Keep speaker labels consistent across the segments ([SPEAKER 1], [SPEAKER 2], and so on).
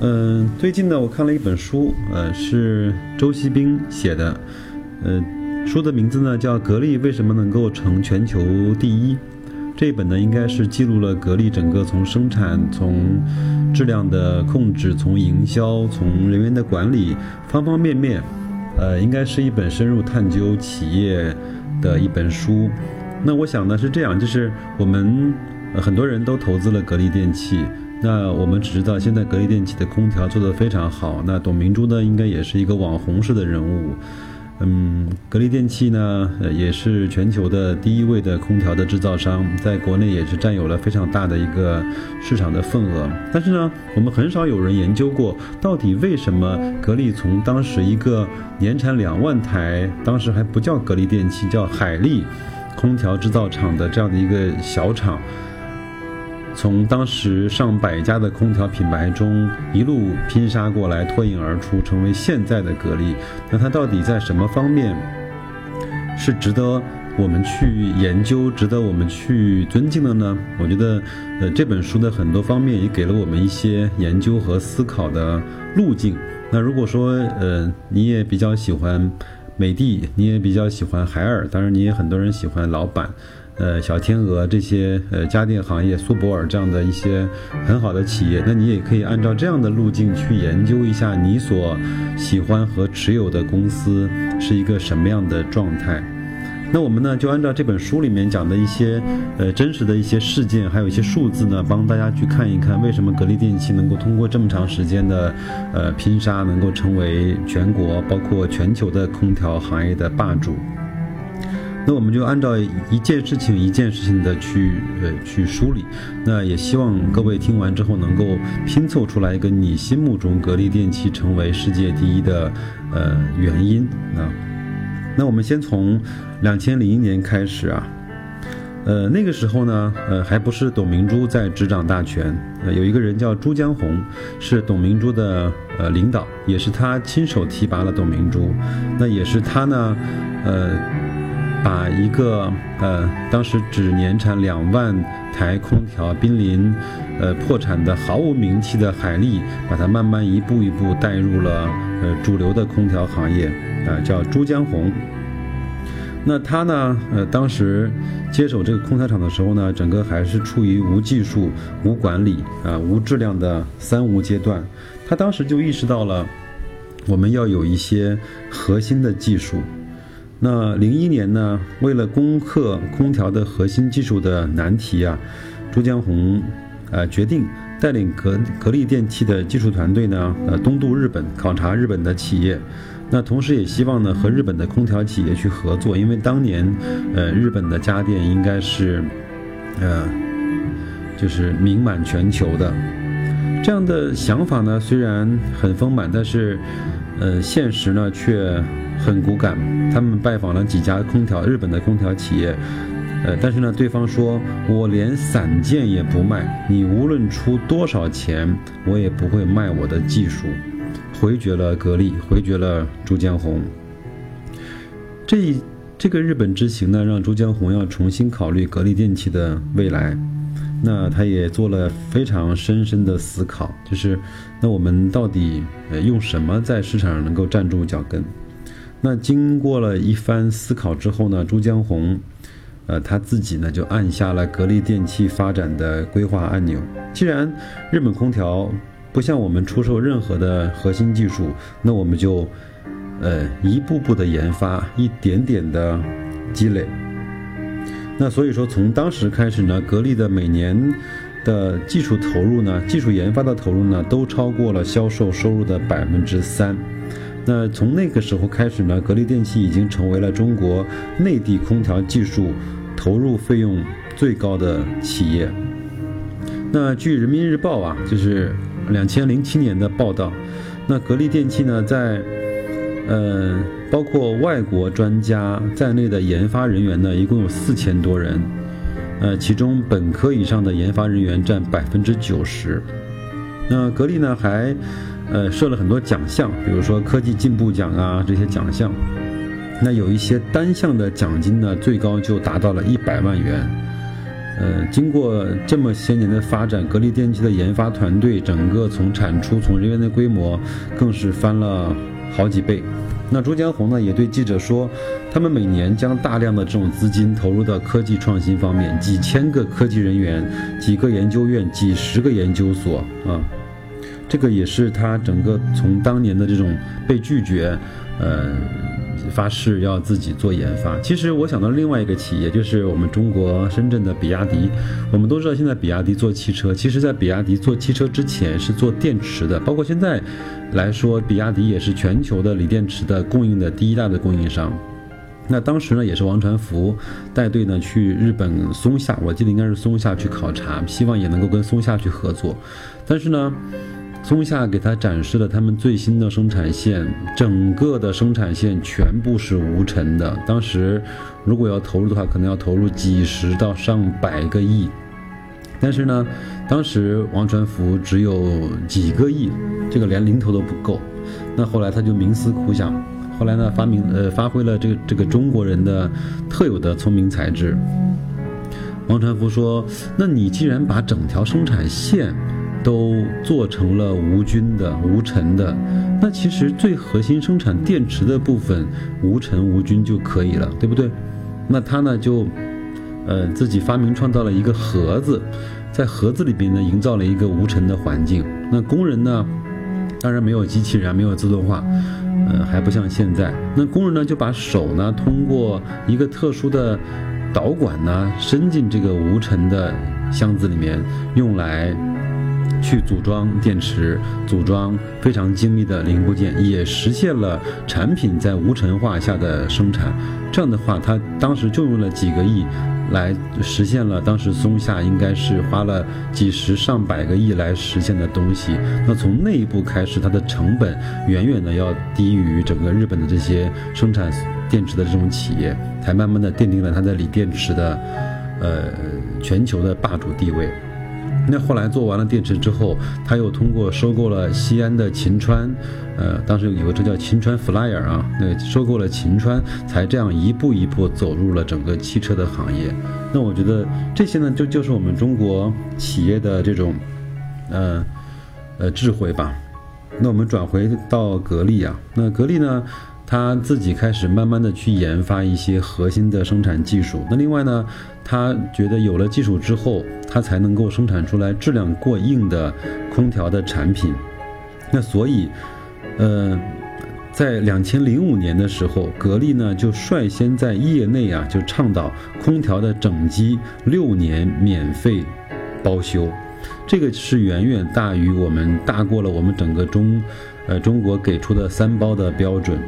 [SPEAKER 1] 嗯，最近呢，我看了一本书，呃，是周锡兵写的，呃。书的名字呢叫《格力为什么能够成全球第一》。这本呢，应该是记录了格力整个从生产、从质量的控制、从营销、从人员的管理方方面面，呃，应该是一本深入探究企业的一本书。那我想呢是这样，就是我们很多人都投资了格力电器，那我们只知道现在格力电器的空调做得非常好。那董明珠呢，应该也是一个网红式的人物。嗯，格力电器呢，也是全球的第一位的空调的制造商，在国内也是占有了非常大的一个市场的份额。但是呢，我们很少有人研究过，到底为什么格力从当时一个年产两万台，当时还不叫格力电器，叫海力空调制造厂的这样的一个小厂。从当时上百家的空调品牌中一路拼杀过来，脱颖而出，成为现在的格力。那它到底在什么方面是值得我们去研究、值得我们去尊敬的呢？我觉得，呃，这本书的很多方面也给了我们一些研究和思考的路径。那如果说，呃，你也比较喜欢美的，你也比较喜欢海尔，当然你也很多人喜欢老板。呃，小天鹅这些呃家电行业，苏泊尔这样的一些很好的企业，那你也可以按照这样的路径去研究一下你所喜欢和持有的公司是一个什么样的状态。那我们呢，就按照这本书里面讲的一些呃真实的一些事件，还有一些数字呢，帮大家去看一看，为什么格力电器能够通过这么长时间的呃拼杀，能够成为全国包括全球的空调行业的霸主。那我们就按照一件事情一件事情的去呃去梳理，那也希望各位听完之后能够拼凑出来一个你心目中格力电器成为世界第一的呃原因啊。那我们先从两千零一年开始啊，呃那个时候呢呃还不是董明珠在执掌大权，呃有一个人叫朱江洪，是董明珠的呃领导，也是他亲手提拔了董明珠，那也是他呢呃。把一个呃，当时只年产两万台空调濒临呃破产的毫无名气的海力，把它慢慢一步一步带入了呃主流的空调行业啊，叫珠江红。那他呢，呃，当时接手这个空调厂的时候呢，整个还是处于无技术、无管理啊、无质量的三无阶段。他当时就意识到了，我们要有一些核心的技术。那零一年呢，为了攻克空调的核心技术的难题啊，朱江洪，呃，决定带领格格力电器的技术团队呢，呃，东渡日本考察日本的企业。那同时也希望呢，和日本的空调企业去合作，因为当年，呃，日本的家电应该是，呃，就是名满全球的。这样的想法呢，虽然很丰满，但是，呃，现实呢却。很骨感，他们拜访了几家空调日本的空调企业，呃，但是呢，对方说我连散件也不卖，你无论出多少钱，我也不会卖我的技术，回绝了格力，回绝了珠江红。这一这个日本之行呢，让珠江红要重新考虑格力电器的未来，那他也做了非常深深的思考，就是那我们到底呃用什么在市场上能够站住脚跟？那经过了一番思考之后呢，朱江红，呃，他自己呢就按下了格力电器发展的规划按钮。既然日本空调不向我们出售任何的核心技术，那我们就，呃，一步步的研发，一点点的积累。那所以说，从当时开始呢，格力的每年的技术投入呢，技术研发的投入呢，都超过了销售收入的百分之三。那从那个时候开始呢，格力电器已经成为了中国内地空调技术投入费用最高的企业。那据人民日报啊，就是两千零七年的报道，那格力电器呢，在呃包括外国专家在内的研发人员呢，一共有四千多人，呃，其中本科以上的研发人员占百分之九十。那格力呢，还呃设了很多奖项，比如说科技进步奖啊这些奖项。那有一些单项的奖金呢，最高就达到了一百万元。呃，经过这么些年的发展，格力电器的研发团队整个从产出、从人员的规模，更是翻了好几倍。那朱江红呢，也对记者说，他们每年将大量的这种资金投入到科技创新方面，几千个科技人员、几个研究院、几十个研究所啊，这个也是他整个从当年的这种被拒绝，呃。发誓要自己做研发。其实我想到另外一个企业，就是我们中国深圳的比亚迪。我们都知道，现在比亚迪做汽车，其实在比亚迪做汽车之前是做电池的。包括现在来说，比亚迪也是全球的锂电池的供应的第一大的供应商。那当时呢，也是王传福带队呢去日本松下，我记得应该是松下去考察，希望也能够跟松下去合作。但是呢。松下给他展示了他们最新的生产线，整个的生产线全部是无尘的。当时如果要投入的话，可能要投入几十到上百个亿。但是呢，当时王传福只有几个亿，这个连零头都不够。那后来他就冥思苦想，后来呢发明呃发挥了这个这个中国人的特有的聪明才智。王传福说：“那你既然把整条生产线……”都做成了无菌的、无尘的，那其实最核心生产电池的部分无尘无菌就可以了，对不对？那他呢就，呃，自己发明创造了一个盒子，在盒子里边呢营造了一个无尘的环境。那工人呢，当然没有机器人，没有自动化，呃，还不像现在。那工人呢就把手呢通过一个特殊的导管呢伸进这个无尘的箱子里面，用来。去组装电池，组装非常精密的零部件，也实现了产品在无尘化下的生产。这样的话，他当时就用了几个亿，来实现了当时松下应该是花了几十上百个亿来实现的东西。那从那一步开始，它的成本远远的要低于整个日本的这些生产电池的这种企业，才慢慢的奠定了它的锂电池的，呃，全球的霸主地位。那后来做完了电池之后，他又通过收购了西安的秦川，呃，当时有个车叫秦川 Flyer 啊，那收购了秦川，才这样一步一步走入了整个汽车的行业。那我觉得这些呢，就就是我们中国企业的这种，呃，呃智慧吧。那我们转回到格力啊，那格力呢？他自己开始慢慢的去研发一些核心的生产技术。那另外呢，他觉得有了技术之后，他才能够生产出来质量过硬的空调的产品。那所以，呃，在两千零五年的时候，格力呢就率先在业内啊就倡导空调的整机六年免费包修，这个是远远大于我们大过了我们整个中，呃中国给出的三包的标准。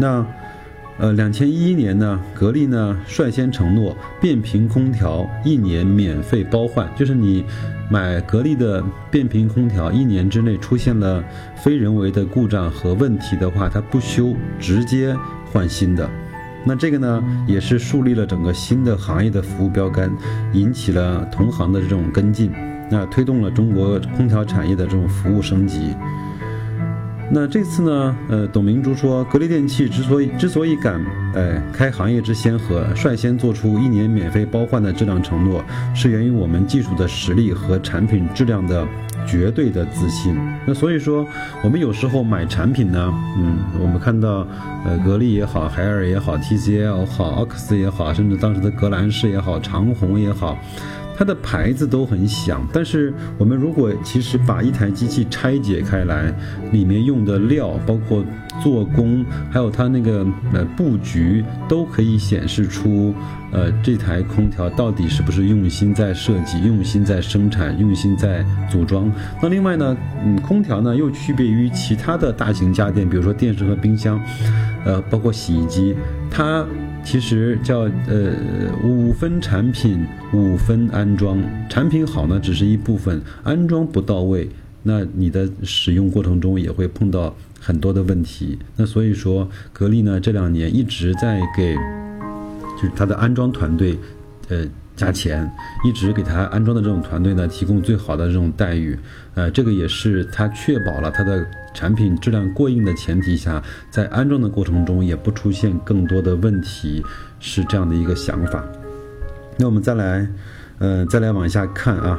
[SPEAKER 1] 那，呃，两千一一年呢，格力呢率先承诺变频空调一年免费包换，就是你买格力的变频空调，一年之内出现了非人为的故障和问题的话，它不修，直接换新的。那这个呢，也是树立了整个新的行业的服务标杆，引起了同行的这种跟进，那推动了中国空调产业的这种服务升级。那这次呢？呃，董明珠说，格力电器之所以之所以敢，哎，开行业之先河，率先做出一年免费包换的质量承诺，是源于我们技术的实力和产品质量的绝对的自信。那所以说，我们有时候买产品呢，嗯，我们看到，呃，格力也好，海尔也好，TCL 好，奥克斯也好，甚至当时的格兰仕也好，长虹也好。它的牌子都很响，但是我们如果其实把一台机器拆解开来，里面用的料，包括做工，还有它那个呃布局，都可以显示出，呃这台空调到底是不是用心在设计、用心在生产、用心在组装。那另外呢，嗯，空调呢又区别于其他的大型家电，比如说电视和冰箱，呃，包括洗衣机，它。其实叫呃五分产品五分安装，产品好呢只是一部分，安装不到位那你的使用过程中也会碰到很多的问题。那所以说，格力呢这两年一直在给，就是它的安装团队，呃。加钱，一直给他安装的这种团队呢，提供最好的这种待遇，呃，这个也是他确保了他的产品质量过硬的前提下，在安装的过程中也不出现更多的问题，是这样的一个想法。那我们再来，呃，再来往下看啊。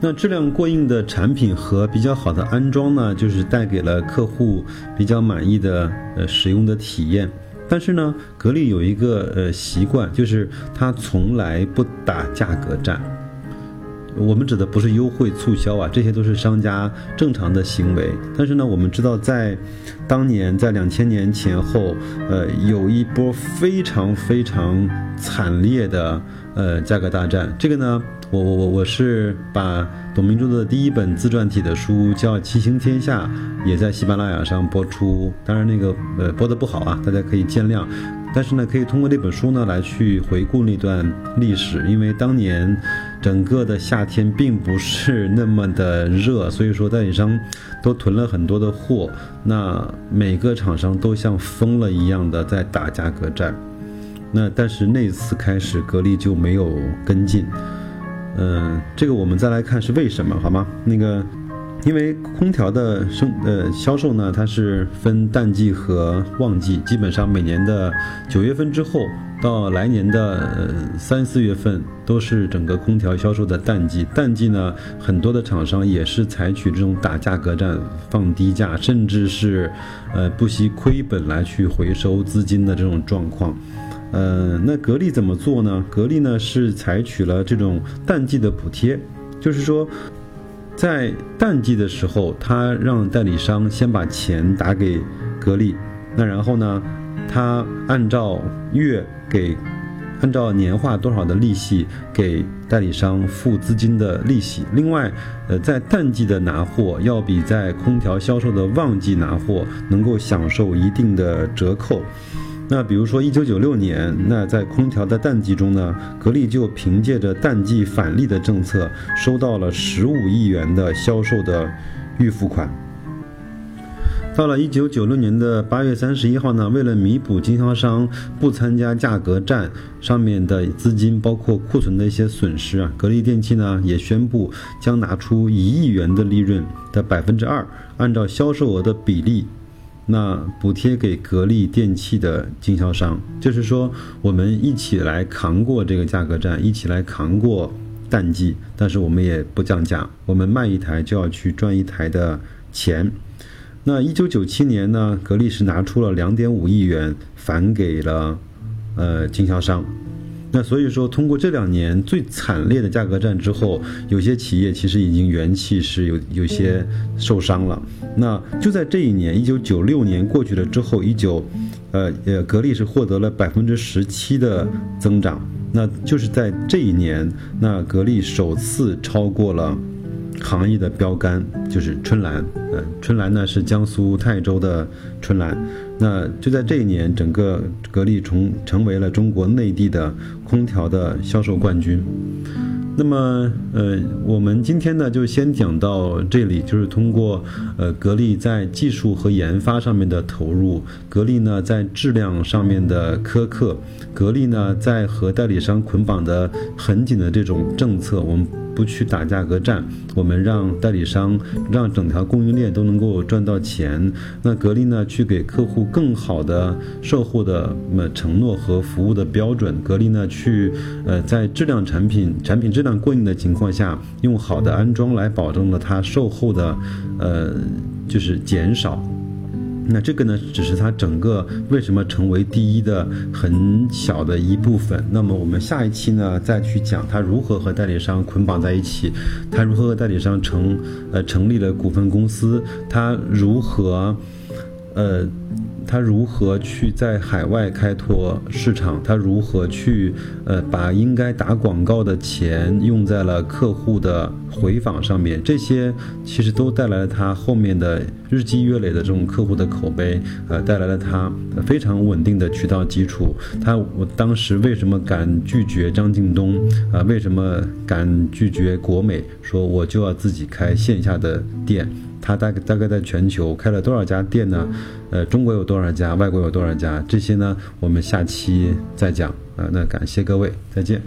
[SPEAKER 1] 那质量过硬的产品和比较好的安装呢，就是带给了客户比较满意的呃使用的体验。但是呢，格力有一个呃习惯，就是它从来不打价格战。我们指的不是优惠促销啊，这些都是商家正常的行为。但是呢，我们知道在当年在两千年前后，呃，有一波非常非常惨烈的呃价格大战。这个呢。我我我我是把董明珠的第一本自传体的书叫《骑行天下》，也在喜马拉雅上播出。当然那个呃播的不好啊，大家可以见谅。但是呢，可以通过这本书呢来去回顾那段历史，因为当年整个的夏天并不是那么的热，所以说代理商都囤了很多的货，那每个厂商都像疯了一样的在打价格战。那但是那次开始，格力就没有跟进。嗯，这个我们再来看是为什么，好吗？那个，因为空调的生呃销售呢，它是分淡季和旺季，基本上每年的九月份之后到来年的三四月份都是整个空调销售的淡季。淡季呢，很多的厂商也是采取这种打价格战、放低价，甚至是呃不惜亏本来去回收资金的这种状况。呃，那格力怎么做呢？格力呢是采取了这种淡季的补贴，就是说，在淡季的时候，他让代理商先把钱打给格力，那然后呢，他按照月给，按照年化多少的利息给代理商付资金的利息。另外，呃，在淡季的拿货要比在空调销售的旺季拿货能够享受一定的折扣。那比如说，一九九六年，那在空调的淡季中呢，格力就凭借着淡季返利的政策，收到了十五亿元的销售的预付款。到了一九九六年的八月三十一号呢，为了弥补经销商不参加价格战上面的资金，包括库存的一些损失啊，格力电器呢也宣布将拿出一亿元的利润的百分之二，按照销售额的比例。那补贴给格力电器的经销商，就是说我们一起来扛过这个价格战，一起来扛过淡季，但是我们也不降价，我们卖一台就要去赚一台的钱。那一九九七年呢，格力是拿出了两点五亿元返给了呃经销商。那所以说，通过这两年最惨烈的价格战之后，有些企业其实已经元气是有有些受伤了。那就在这一年，一九九六年过去了之后，一九，呃呃，格力是获得了百分之十七的增长。那就是在这一年，那格力首次超过了。行业的标杆就是春兰，呃，春兰呢是江苏泰州的春兰，那就在这一年，整个格力从成为了中国内地的空调的销售冠军。那么，呃，我们今天呢就先讲到这里，就是通过呃格力在技术和研发上面的投入，格力呢在质量上面的苛刻，格力呢在和代理商捆绑的很紧的这种政策，我们。不去打价格战，我们让代理商，让整条供应链都能够赚到钱。那格力呢，去给客户更好的售后的么承诺和服务的标准。格力呢，去呃在质量产品产品质量过硬的情况下，用好的安装来保证了它售后的呃就是减少。那这个呢，只是它整个为什么成为第一的很小的一部分。那么我们下一期呢，再去讲它如何和代理商捆绑在一起，它如何和代理商成呃成立了股份公司，它如何，呃。他如何去在海外开拓市场，他如何去呃把应该打广告的钱用在了客户的回访上面，这些其实都带来了他后面的日积月累的这种客户的口碑，呃，带来了他非常稳定的渠道基础。他我当时为什么敢拒绝张近东啊？为什么敢拒绝国美？说我就要自己开线下的店。他大概大概在全球开了多少家店呢？呃，中国有多少家？外国有多少家？这些呢，我们下期再讲啊。那感谢各位，再见。